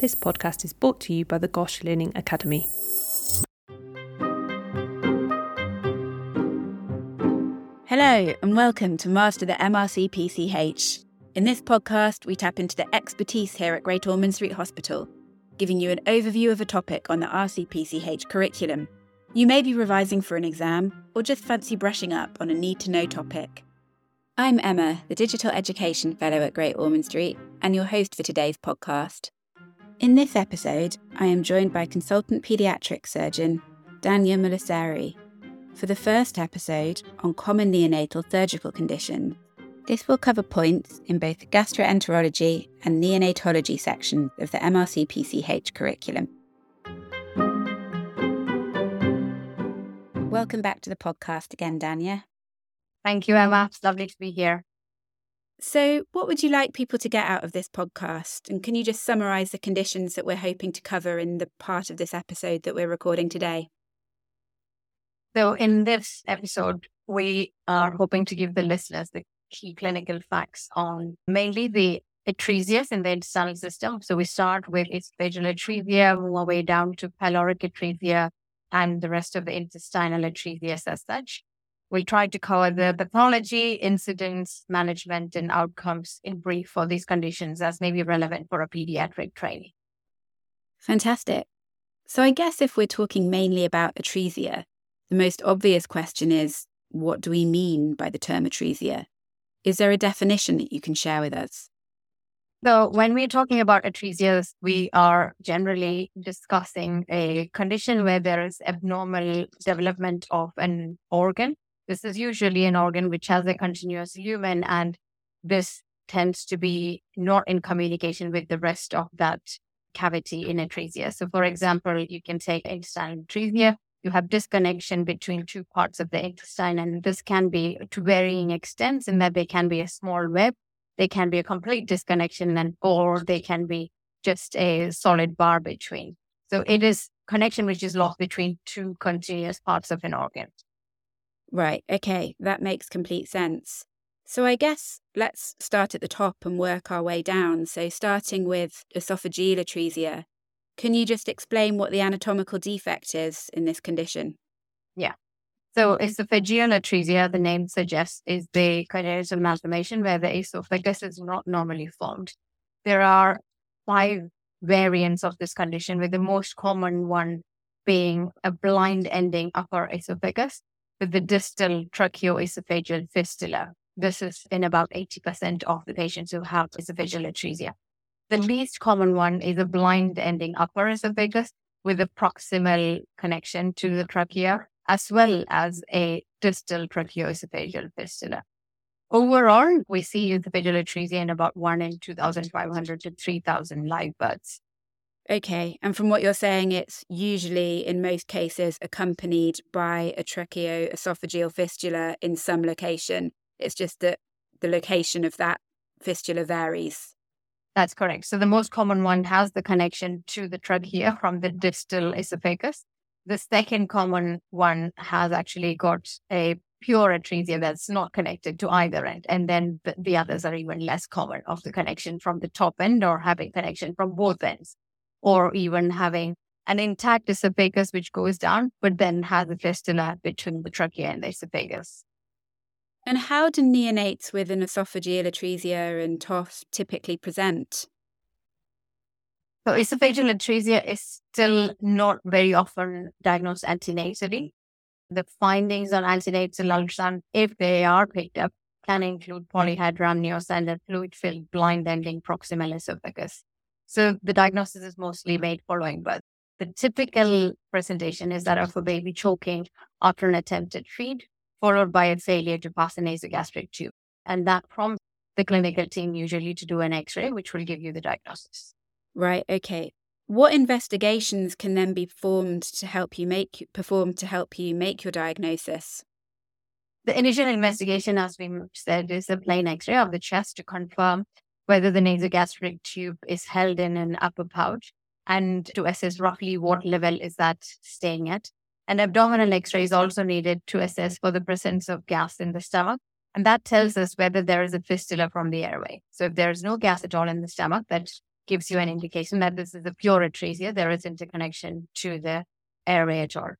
This podcast is brought to you by the GOSH Learning Academy. Hello, and welcome to Master the MRC PCH. In this podcast, we tap into the expertise here at Great Ormond Street Hospital, giving you an overview of a topic on the RCPCH curriculum. You may be revising for an exam or just fancy brushing up on a need to know topic. I'm Emma, the Digital Education Fellow at Great Ormond Street, and your host for today's podcast. In this episode, I am joined by consultant paediatric surgeon Dhanya Mullassery for the first episode on common neonatal surgical conditions. This will cover points in both the gastroenterology and neonatology sections of the MRC PCH curriculum. Welcome back to the podcast again, Dania. Thank you, Emma. It's lovely to be here. So, what would you like people to get out of this podcast? And can you just summarize the conditions that we're hoping to cover in the part of this episode that we're recording today? So, in this episode, we are hoping to give the listeners the key clinical facts on mainly the atresias in the intestinal system. So, we start with esophageal atresia, move our way down to pyloric atresia, and the rest of the intestinal atresias as such. We try to cover the pathology, incidence, management, and outcomes in brief for these conditions as may be relevant for a pediatric training. Fantastic. So, I guess if we're talking mainly about atresia, the most obvious question is what do we mean by the term atresia? Is there a definition that you can share with us? So, when we're talking about atresias, we are generally discussing a condition where there is abnormal development of an organ. This is usually an organ which has a continuous lumen, and this tends to be not in communication with the rest of that cavity in a atresia. So, for example, you can take intestinal atresia. You have disconnection between two parts of the intestine, and this can be to varying extents, in that they can be a small web they can be a complete disconnection and or they can be just a solid bar between. So it is connection which is lost between two continuous parts of an organ. Right. Okay. That makes complete sense. So I guess let's start at the top and work our way down. So starting with esophageal atresia, can you just explain what the anatomical defect is in this condition? Yeah. So mm-hmm. esophageal atresia, the name suggests, is the congenital malformation where the esophagus is not normally formed. There are five variants of this condition, with the most common one being a blind ending upper esophagus with the distal tracheoesophageal fistula. This is in about 80% of the patients who have esophageal atresia. The least common one is a blind ending upper esophagus with a proximal connection to the trachea as well as a distal tracheoesophageal fistula. Overall, we see esophageal atresia in about 1 in 2,500 to 3,000 live births. Okay, and from what you're saying, it's usually in most cases accompanied by a tracheoesophageal fistula in some location. It's just that the location of that fistula varies. That's correct. So the most common one has the connection to the trachea from the distal esophagus. The second common one has actually got a pure atresia that's not connected to either end. And then the, the, others are even less common of the connection from the top end or having connection from both ends, or even having an intact esophagus which goes down, but then has a fistula between the trachea and the esophagus. And how do neonates with an esophageal atresia and TOF typically present? So esophageal atresia is still not very often diagnosed antenatally. The findings on antenatal ultrasound, if they are picked up, can include polyhydramnios and a fluid-filled blind ending proximal esophagus. So the diagnosis is mostly mm-hmm. made following birth. The typical presentation is that of a baby choking after an attempted feed, followed by a failure to pass a nasogastric tube. And that prompts the clinical team usually to do an X-ray, which will give you the diagnosis. Right. Okay. What investigations can then be performed to help you make performed to help you make your diagnosis? The initial investigation, as we said, is a plain X-ray of the chest to confirm whether the nasogastric tube is held in an upper pouch and to assess roughly what level is that staying at. An abdominal X-ray is also needed to assess for the presence of gas in the stomach. And that tells us whether there is a fistula from the airway. So if there is no gas at all in the stomach, that gives you an indication that this is a pure atresia. There is interconnection to the airway at all.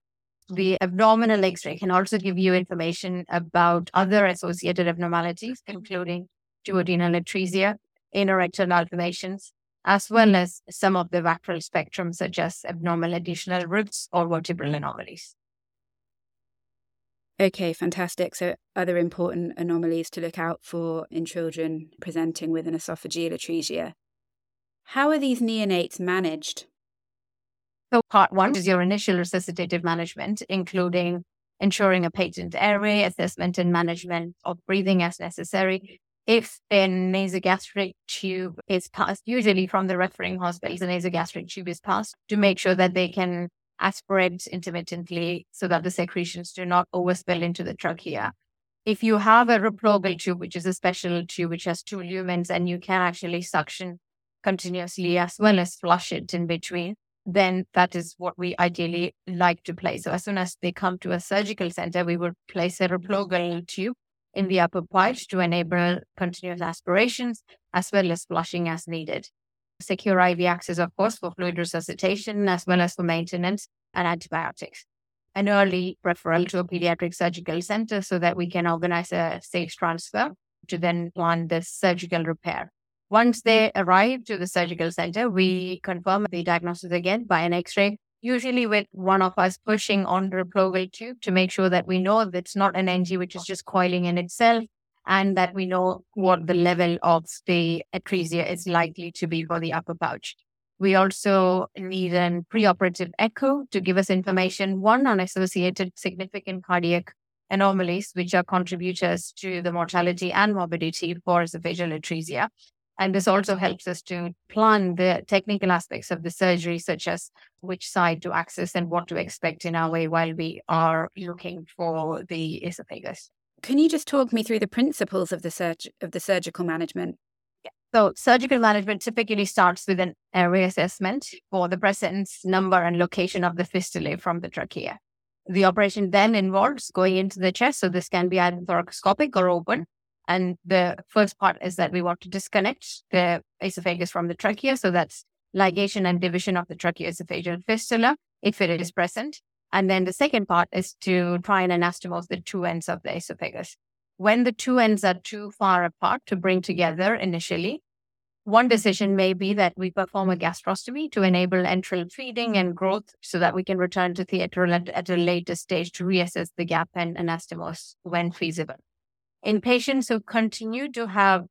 The abdominal X-ray can also give you information about other associated abnormalities, including duodenal atresia, rectal malformations, as well as some of the VACTERL spectrum, such as abnormal additional ribs or vertebral anomalies. Okay, fantastic. So, other important anomalies to look out for in children presenting with an esophageal atresia. How are these neonates managed? So, part one is your initial resuscitative management, including ensuring a patent airway, assessment and management of breathing as necessary. If a nasogastric tube is passed, usually from the referring hospital, the nasogastric tube is passed to make sure that they can aspirate intermittently so that the secretions do not overspill into the trachea. If you have a Replogle tube, which is a special tube which has two lumens and you can actually suction continuously as well as flush it in between, then that is what we ideally like to place. So as soon as they come to a surgical center, we would place a Replogle tube in the upper part to enable continuous aspirations as well as flushing as needed secure IV access, of course, for fluid resuscitation as well as for maintenance and antibiotics. An early referral to a pediatric surgical center so that we can organize a safe transfer to then plan the surgical repair. Once they arrive to the surgical center, we confirm the diagnosis again by an x ray, usually with one of us pushing on the Replogle tube to make sure that we know that it's not an NG which is just coiling in itself and that we know what the level of the atresia is likely to be for the upper pouch. We also need an preoperative echo to give us information, one on associated significant cardiac anomalies, which are contributors to the mortality and morbidity for esophageal atresia. And this also helps us to plan the technical aspects of the surgery, such as which side to access and what to expect in our way while we are looking for the esophagus. Can you just talk me through the principles of the surg- of the surgical management? So, surgical management typically starts with an airway assessment for the presence, number, and location of the fistulae from the trachea. The operation then involves going into the chest. So, this can be either thoracoscopic or open. And the first part is that we want to disconnect the esophagus from the trachea. So, that's ligation and division of the tracheoesophageal fistula if it is present. And then the second part is to try and anastomose the two ends of the esophagus. When the two ends are too far apart to bring together initially, one decision may be that we perform a gastrostomy to enable enteral feeding and growth so that we can return to theater at, at a later stage to reassess the gap and anastomose when feasible. In patients who continue to have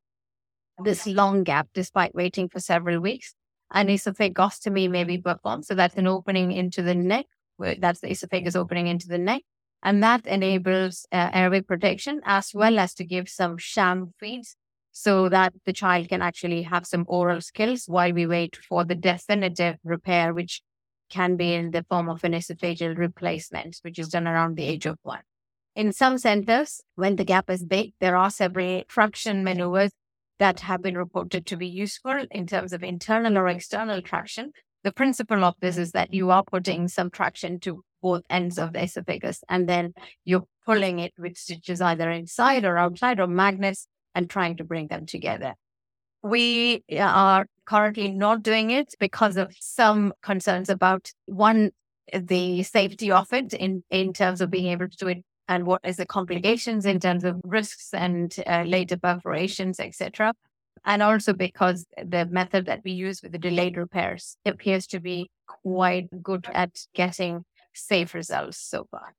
this long gap despite waiting for several weeks, an esophagostomy may be performed. So that's an opening into the neck that's the esophagus opening into the neck. And that enables uh, airway protection as well as to give some sham feeds so that the child can actually have some oral skills while we wait for the definitive repair, which can be in the form of an esophageal replacement, which is done around the age of one. In some centers, when the gap is big, there are several traction maneuvers that have been reported to be useful in terms of internal or external traction the principle of this is that you are putting some traction to both ends of the esophagus and then you're pulling it with stitches either inside or outside or magnets and trying to bring them together. We are currently not doing it because of some concerns about one, the safety of it in, in terms of being able to do it and what is the complications in terms of risks and uh, later perforations, etc and also because the method that we use with the delayed repairs appears to be quite good at getting safe results so far.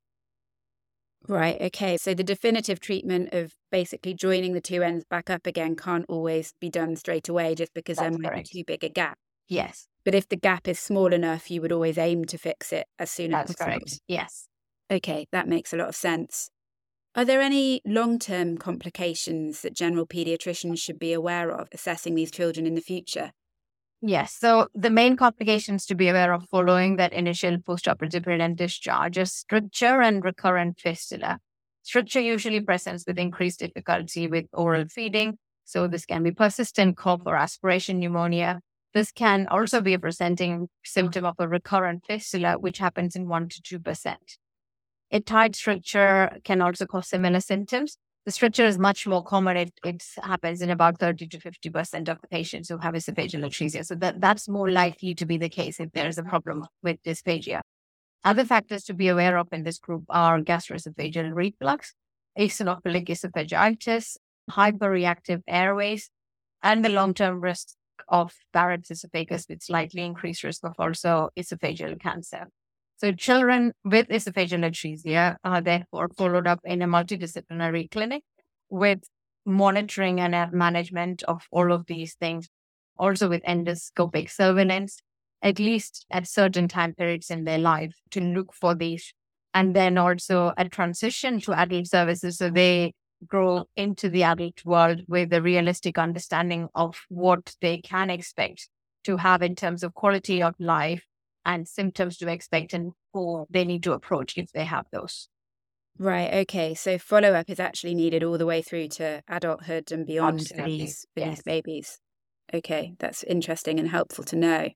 Right. Okay. So the definitive treatment of basically joining the two ends back up again can't always be done straight away just because That's there might correct. be too big a gap. Yes. But if the gap is small enough, you would always aim to fix it as soon That's as possible. correct. Yes. Okay, that makes a lot of sense. Are there any long term complications that general paediatricians should be aware of assessing these children in the future? Yes. So the main complications to be aware of following that initial postoperative and discharge is stricture and recurrent fistula. Stricture usually presents with increased difficulty with oral feeding. So this can be persistent cough or aspiration pneumonia. This can also be a presenting symptom of a recurrent fistula, which happens in 1% to 2%. A tight stricture can also cause similar symptoms, The stricture is much more common. It, it happens in about 30 to 50% of the patients who have esophageal atresia. So that, that's more likely to be the case if there is a problem with dysphagia. Other factors to be aware of in this group are gastroesophageal reflux, eosinophilic esophagitis, hyperreactive airways, and the long-term risk of Barrett's esophagus with slightly increased risk of also esophageal cancer. So children with esophageal atresia are therefore followed up in a multidisciplinary clinic with monitoring and management of all of these things, also with endoscopic surveillance, at least at certain time periods in their life to look for these. And then also a transition to adult services so they grow into the adult world with a realistic understanding of what they can expect to have in terms of quality of life and symptoms to expect and who they need to approach if they have those. Right. Okay. So follow up is actually needed all the way through to adulthood and beyond for these for yes. these babies. Okay, that's interesting and helpful to know.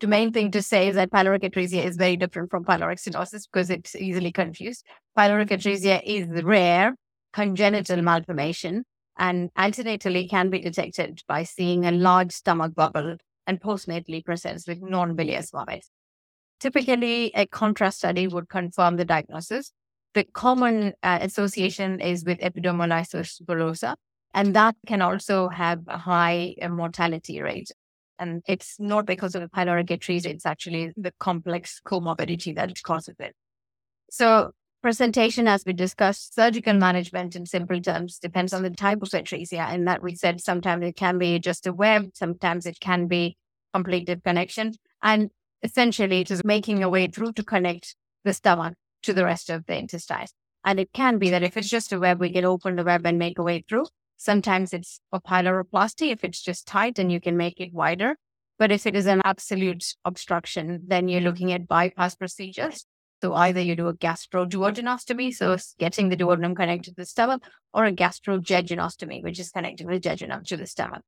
The main thing to say is that pyloric atresia is very different from pyloric stenosis because it's easily confused. Pyloric atresia is rare congenital malformation and antenatally can be detected by seeing a large stomach bubble and postnatally presents with non-bilious vomit. Typically, a contrast study would confirm the diagnosis. The common uh, association is with epidermolysis bullosa, and that can also have a high uh, mortality rate. And it's not because of the pyloric atresia, it's actually the complex comorbidity that causes it. So presentation, as we discussed, surgical management in simple terms depends on the type of atresia. And that we said sometimes it can be just a web, sometimes it can be complete disconnection. And essentially, it is making a way through to connect the stomach to the rest of the intestines. And it can be that if it's just a web, we can open the web and make a way through. Sometimes it's a pyloroplasty if it's just tight and you can make it wider. But if it is an absolute obstruction, then you're looking at bypass procedures so either you do a gastroduodenostomy, so getting the duodenum connected to the stomach, or a gastrojejunectomy, which is connecting the jejunum to the stomach.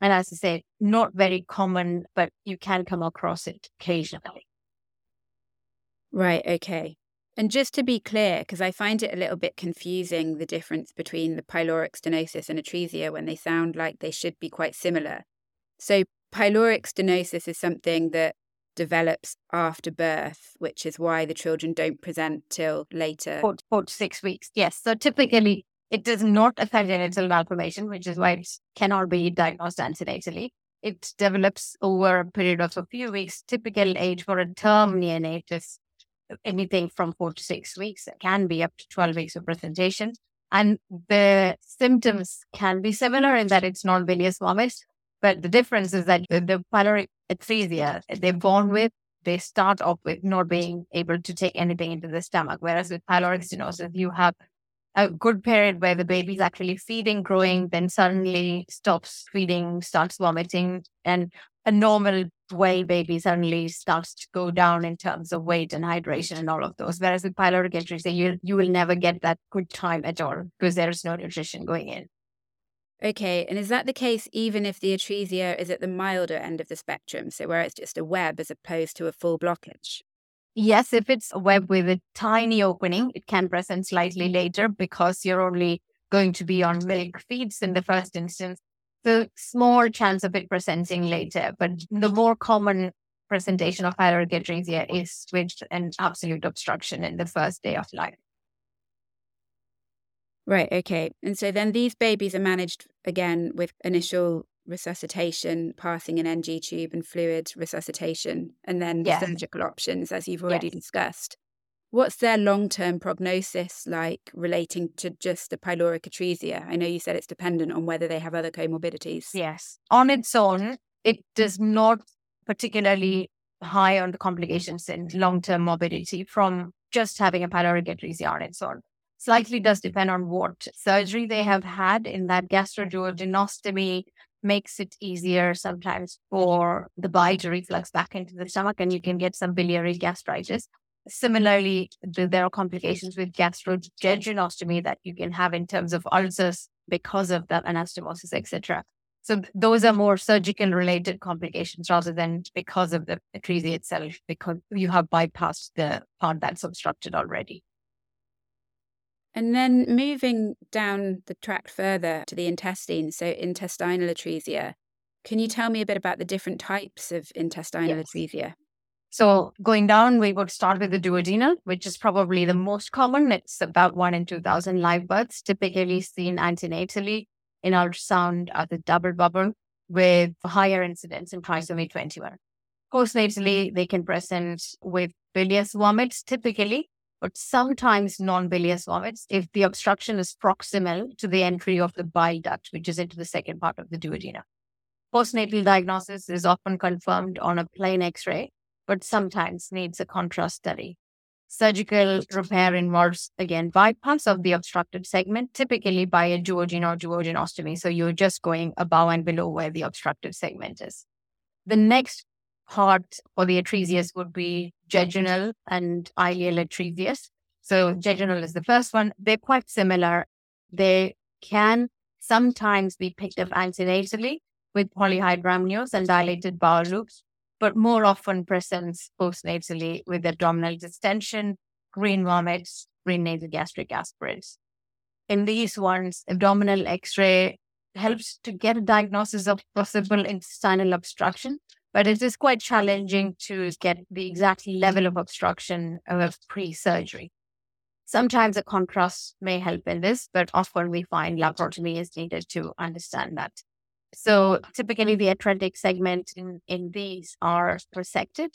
And as I say, not very common, but you can come across it occasionally. Right. Okay. And just to be clear, because I find it a little bit confusing the difference between the pyloric stenosis and atresia when they sound like they should be quite similar. So, pyloric stenosis is something that develops after birth, which is why the children don't present till later. Four, four to six weeks, yes. So typically, it does not affect genital malformation, which is why it cannot be diagnosed antenatally. It develops over a period of a few weeks. Typical age for a term neonate is anything from four to six weeks. It can be up to 12 weeks of presentation. And the symptoms can be similar in that it's non-bilious vomit, but the difference is that the, the pyloric atresia they're born with, they start off with not being able to take anything into the stomach. Whereas with pyloric stenosis, you have a good period where the baby's actually feeding, growing, then suddenly stops feeding, starts vomiting, and a normal way baby suddenly starts to go down in terms of weight and hydration and all of those. Whereas with pyloric atresia, you you will never get that good time at all because there is no nutrition going in. Okay, and is that the case even if the atresia is at the milder end of the spectrum, so where it's just a web as opposed to a full blockage? Yes, if it's a web with a tiny opening, it can present slightly later because you're only going to be on milk feeds in the first instance. The small chance of it presenting later, but the more common presentation of pyloric atresia is with an absolute obstruction in the first day of life. Right. Okay. And so then these babies are managed again with initial resuscitation, passing an NG tube and fluid resuscitation, and then yes. surgical options, as you've already yes. discussed. What's their long term prognosis like relating to just the pyloric atresia? I know you said it's dependent on whether they have other comorbidities. Yes. On its own, it does not particularly high on the complications in long term morbidity from just having a pyloric atresia on its own slightly does depend on what surgery they have had in that gastroduodenostomy makes it easier sometimes for the bile to reflux back into the stomach and you can get some biliary gastritis. Similarly, there are complications with gastrojejunectomy that you can have in terms of ulcers because of the anastomosis, etc. So those are more surgical related complications rather than because of the atresia itself, because you have bypassed the part that's obstructed already. And then moving down the track further to the intestine, so intestinal atresia, can you tell me a bit about the different types of intestinal yes. atresia? So going down, we would start with the duodenal, which is probably the most common. It's about one in 2,000 live births, typically seen antenatally in ultrasound at the double bubble with higher incidence in trisomy 21. Postnatally, they can present with bilious vomits typically, but sometimes non-bilious vomits if the obstruction is proximal to the entry of the bile duct, which is into the second part of the duodenum. Postnatal diagnosis is often confirmed on a plain X-ray, but sometimes needs a contrast study. Surgical repair involves, again, bypass of the obstructed segment, typically by a duodenoduodenostomy. So you're just going above and below where the obstructive segment is. The next part for the atresias would be jejunal and ileal atresias. So jejunal is the first one. They're quite similar. They can sometimes be picked up antenatally with polyhydramnios and dilated bowel loops, but more often presents postnatally with abdominal distension, green vomits, green nasogastric aspirates. In these ones, abdominal X-ray helps to get a diagnosis of possible intestinal obstruction but it is quite challenging to get the exact level of obstruction of pre-surgery. Sometimes a contrast may help in this, but often we find laparotomy is needed to understand that. So typically the atretic segment in, in these are resected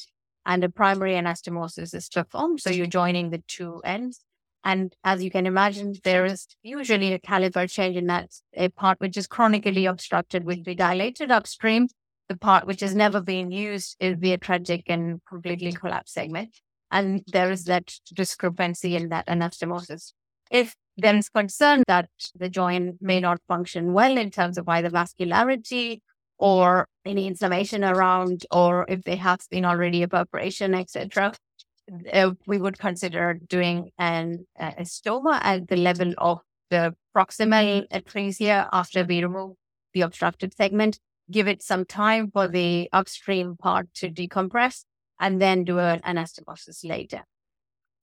and a primary anastomosis is performed. So you're joining the two ends. And as you can imagine, there is usually a caliber change in that a part which is chronically obstructed will be dilated upstream the part which has never been used is the atretic and completely collapsed segment. And there is that discrepancy in that anastomosis. If there is concern that the joint may not function well in terms of either vascularity or any inflammation around, or if there has been already a perforation, etc., uh, we would consider doing an, a stoma at the level of the proximal atresia after we remove the obstructed segment give it some time for the upstream part to decompress, and then do an anastomosis later.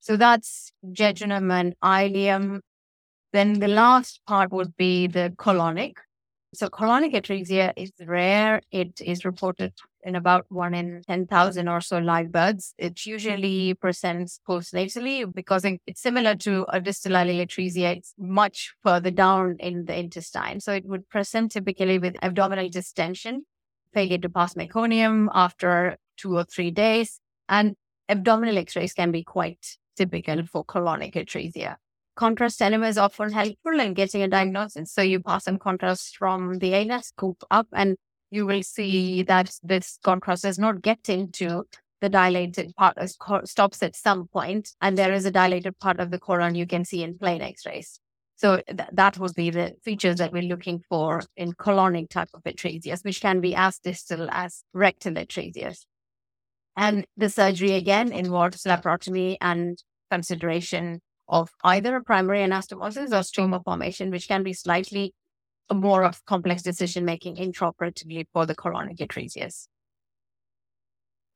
So that's jejunum and ileum. Then the last part would be the colonic. So colonic atresia is rare. It is reported in about one in 10,000 or so live births. It usually presents postnatally because it's similar to a distal atresia. It's much further down in the intestine. So it would present typically with abdominal distension, failure to pass meconium after two or three days. And abdominal x-rays can be quite typical for colonic atresia. Contrast enema is often helpful in getting a diagnosis. So you pass some contrast from the anus, scoop up, and you will see that this contrast does not get into the dilated part, stops at some point, and there is a dilated part of the colon you can see in plain X-rays. So th- that would be the features that we're looking for in colonic type of atresias, which can be as distal as rectal atresias. And the surgery again involves laparotomy and consideration of either a primary anastomosis or stoma formation, which can be slightly more of complex decision making intraoperatively for the colonic atresias.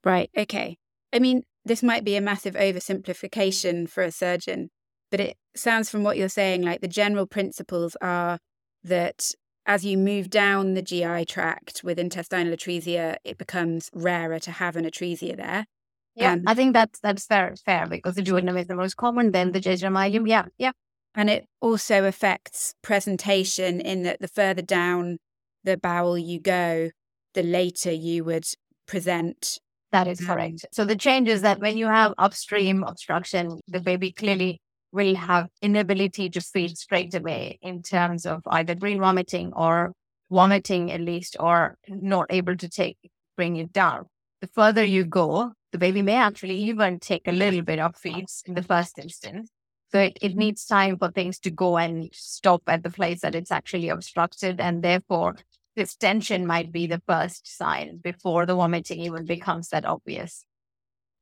Right. Okay. I mean, this might be a massive oversimplification for a surgeon, but it sounds from what you're saying like the general principles are that as you move down the GI tract with intestinal atresia, it becomes rarer to have an atresia there. Yeah, um, I think that's that's fair, fair because the duodenum is the most common, then the jejunum Yeah, yeah. And it also affects presentation in that the further down the bowel you go, the later you would present. That is correct. So the change is that when you have upstream obstruction, the baby clearly will have inability to feed straight away in terms of either green vomiting or vomiting at least, or not able to take bring it down. The further you go, the baby may actually even take a little bit of feeds in the first instance. So it, it needs time for things to go and stop at the place that it's actually obstructed. And therefore, distension might be the first sign before the vomiting even becomes that obvious.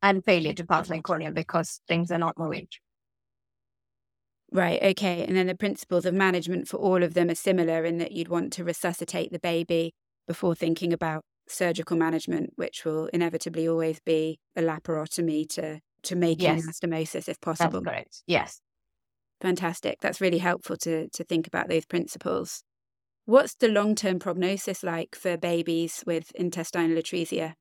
And failure to pass meconium because things are not moving. Right, okay. And then the principles of management for all of them are similar in that you'd want to resuscitate the baby before thinking about surgical management, which will inevitably always be a laparotomy to to make yes. anastomosis if possible. That's correct. Yes. Fantastic. That's really helpful to, to think about those principles. What's the long term prognosis like for babies with intestinal atresia?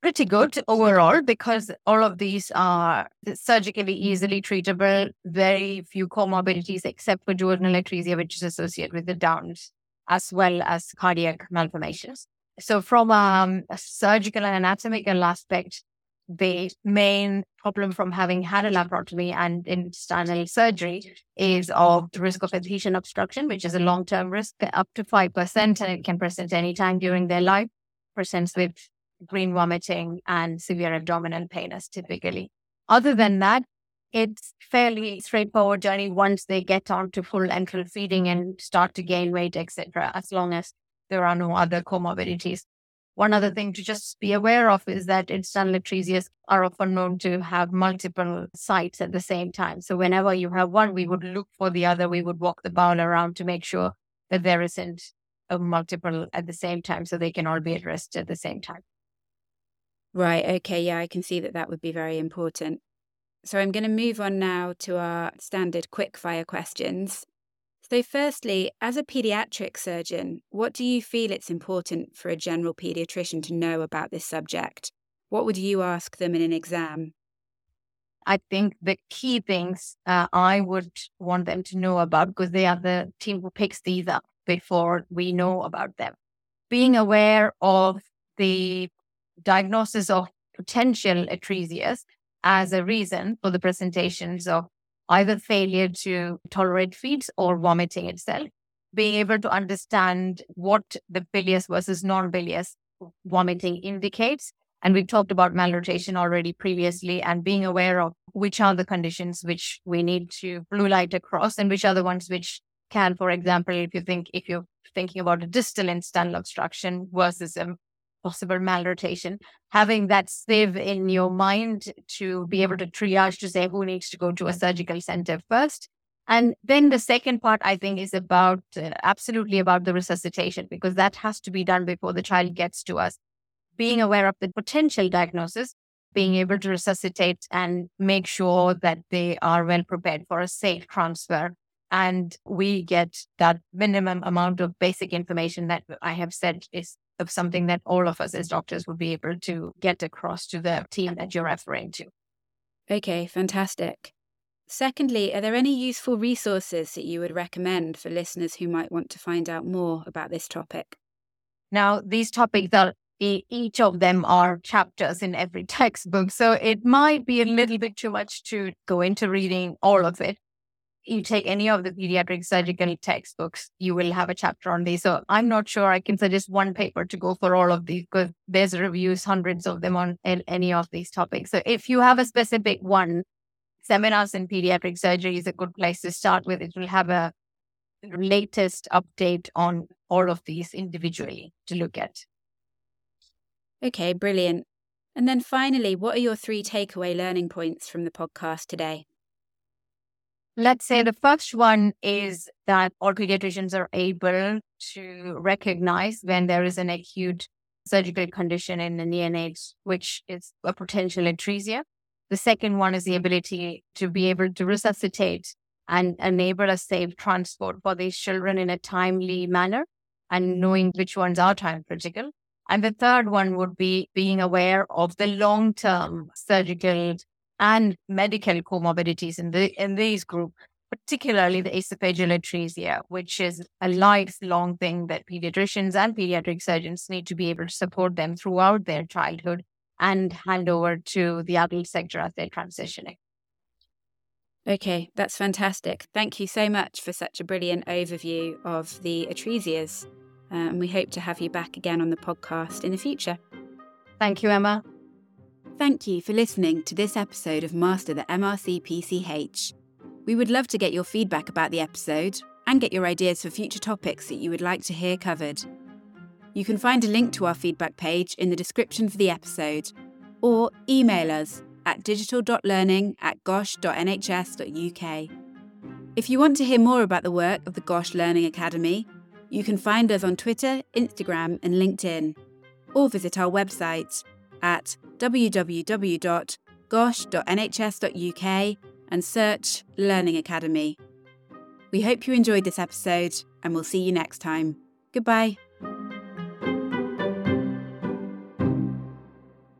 Pretty good overall because all of these are surgically easily treatable, very few comorbidities except for duodenal atresia, which is associated with the Downs, as well as cardiac malformations. So, from um, a surgical and anatomical aspect, the main problem from having had a laparotomy and intestinal surgery is of the risk of adhesion obstruction, which is a long term risk, up to 5%, and it can present anytime during their life, presents with green vomiting and severe abdominal pain as typically. Other than that, it's fairly straightforward journey once they get on to full enteral feeding and start to gain weight, etc., as long as there are no other comorbidities. One other thing to just be aware of is that intestinal atresias are often known to have multiple sites at the same time. So whenever you have one, we would look for the other. We would walk the bowel around to make sure that there isn't a multiple at the same time so they can all be addressed at the same time. Right. Okay. Yeah, I can see that that would be very important. So I'm going to move on now to our standard quick fire questions. So, firstly, as a pediatric surgeon, what do you feel it's important for a general pediatrician to know about this subject? What would you ask them in an exam? I think the key things uh, I would want them to know about, because they are the team who picks these up before we know about them. Being aware of the diagnosis of potential atresias as a reason for the presentations of either failure to tolerate feeds or vomiting itself. Being able to understand what the bilious versus non bilious vomiting indicates. And we've talked about malrotation already previously, and being aware of which are the conditions which we need to blue light across and which are the ones which can, for example, if you think, if you're thinking about a distal intestinal obstruction versus a possible malrotation, having that sieve in your mind to be able to triage to say who needs to go to a surgical center first. And then the second part, I think, is about uh, absolutely about the resuscitation, because that has to be done before the child gets to us. Being aware of the potential diagnosis, being able to resuscitate and make sure that they are well prepared for a safe transfer. And we get that minimum amount of basic information that I have said is of something that all of us as doctors would be able to get across to the team that you're referring to. Okay, fantastic. Secondly, are there any useful resources that you would recommend for listeners who might want to find out more about this topic? Now, these topics are each of them are chapters in every textbook. So it might be a little bit too much to go into reading all of it you take any of the pediatric surgical textbooks, you will have a chapter on these. So I'm not sure I can suggest one paper to go for all of these because there's reviews, hundreds of them on any of these topics. So if you have a specific one, seminars in pediatric surgery is a good place to start with. It will have a latest update on all of these individually to look at. Okay, brilliant. And then finally, what are your three takeaway learning points from the podcast today? Let's say the first one is that all pediatricians are able to recognize when there is an acute surgical condition in the neonates, which is a potential atresia. The second one is the ability to be able to resuscitate and enable a safe transport for these children in a timely manner and knowing which ones are time critical. And the third one would be being aware of the long term surgical and medical comorbidities in the in these group, particularly the esophageal atresia, which is a lifelong thing that pediatricians and pediatric surgeons need to be able to support them throughout their childhood and hand over to the adult sector as they're transitioning. Okay, that's fantastic. Thank you so much for such a brilliant overview of the atresias. And um, we hope to have you back again on the podcast in the future. Thank you, Emma. Thank you for listening to this episode of Master the MRC PCH. We would love to get your feedback about the episode and get your ideas for future topics that you would like to hear covered. You can find a link to our feedback page in the description for the episode or email us at digital.learning at gosh.nhs.uk. If you want to hear more about the work of the GOSH Learning Academy, you can find us on Twitter, Instagram, and LinkedIn, or visit our website at www.gosh.nhs.uk and search Learning Academy. We hope you enjoyed this episode and we'll see you next time. Goodbye.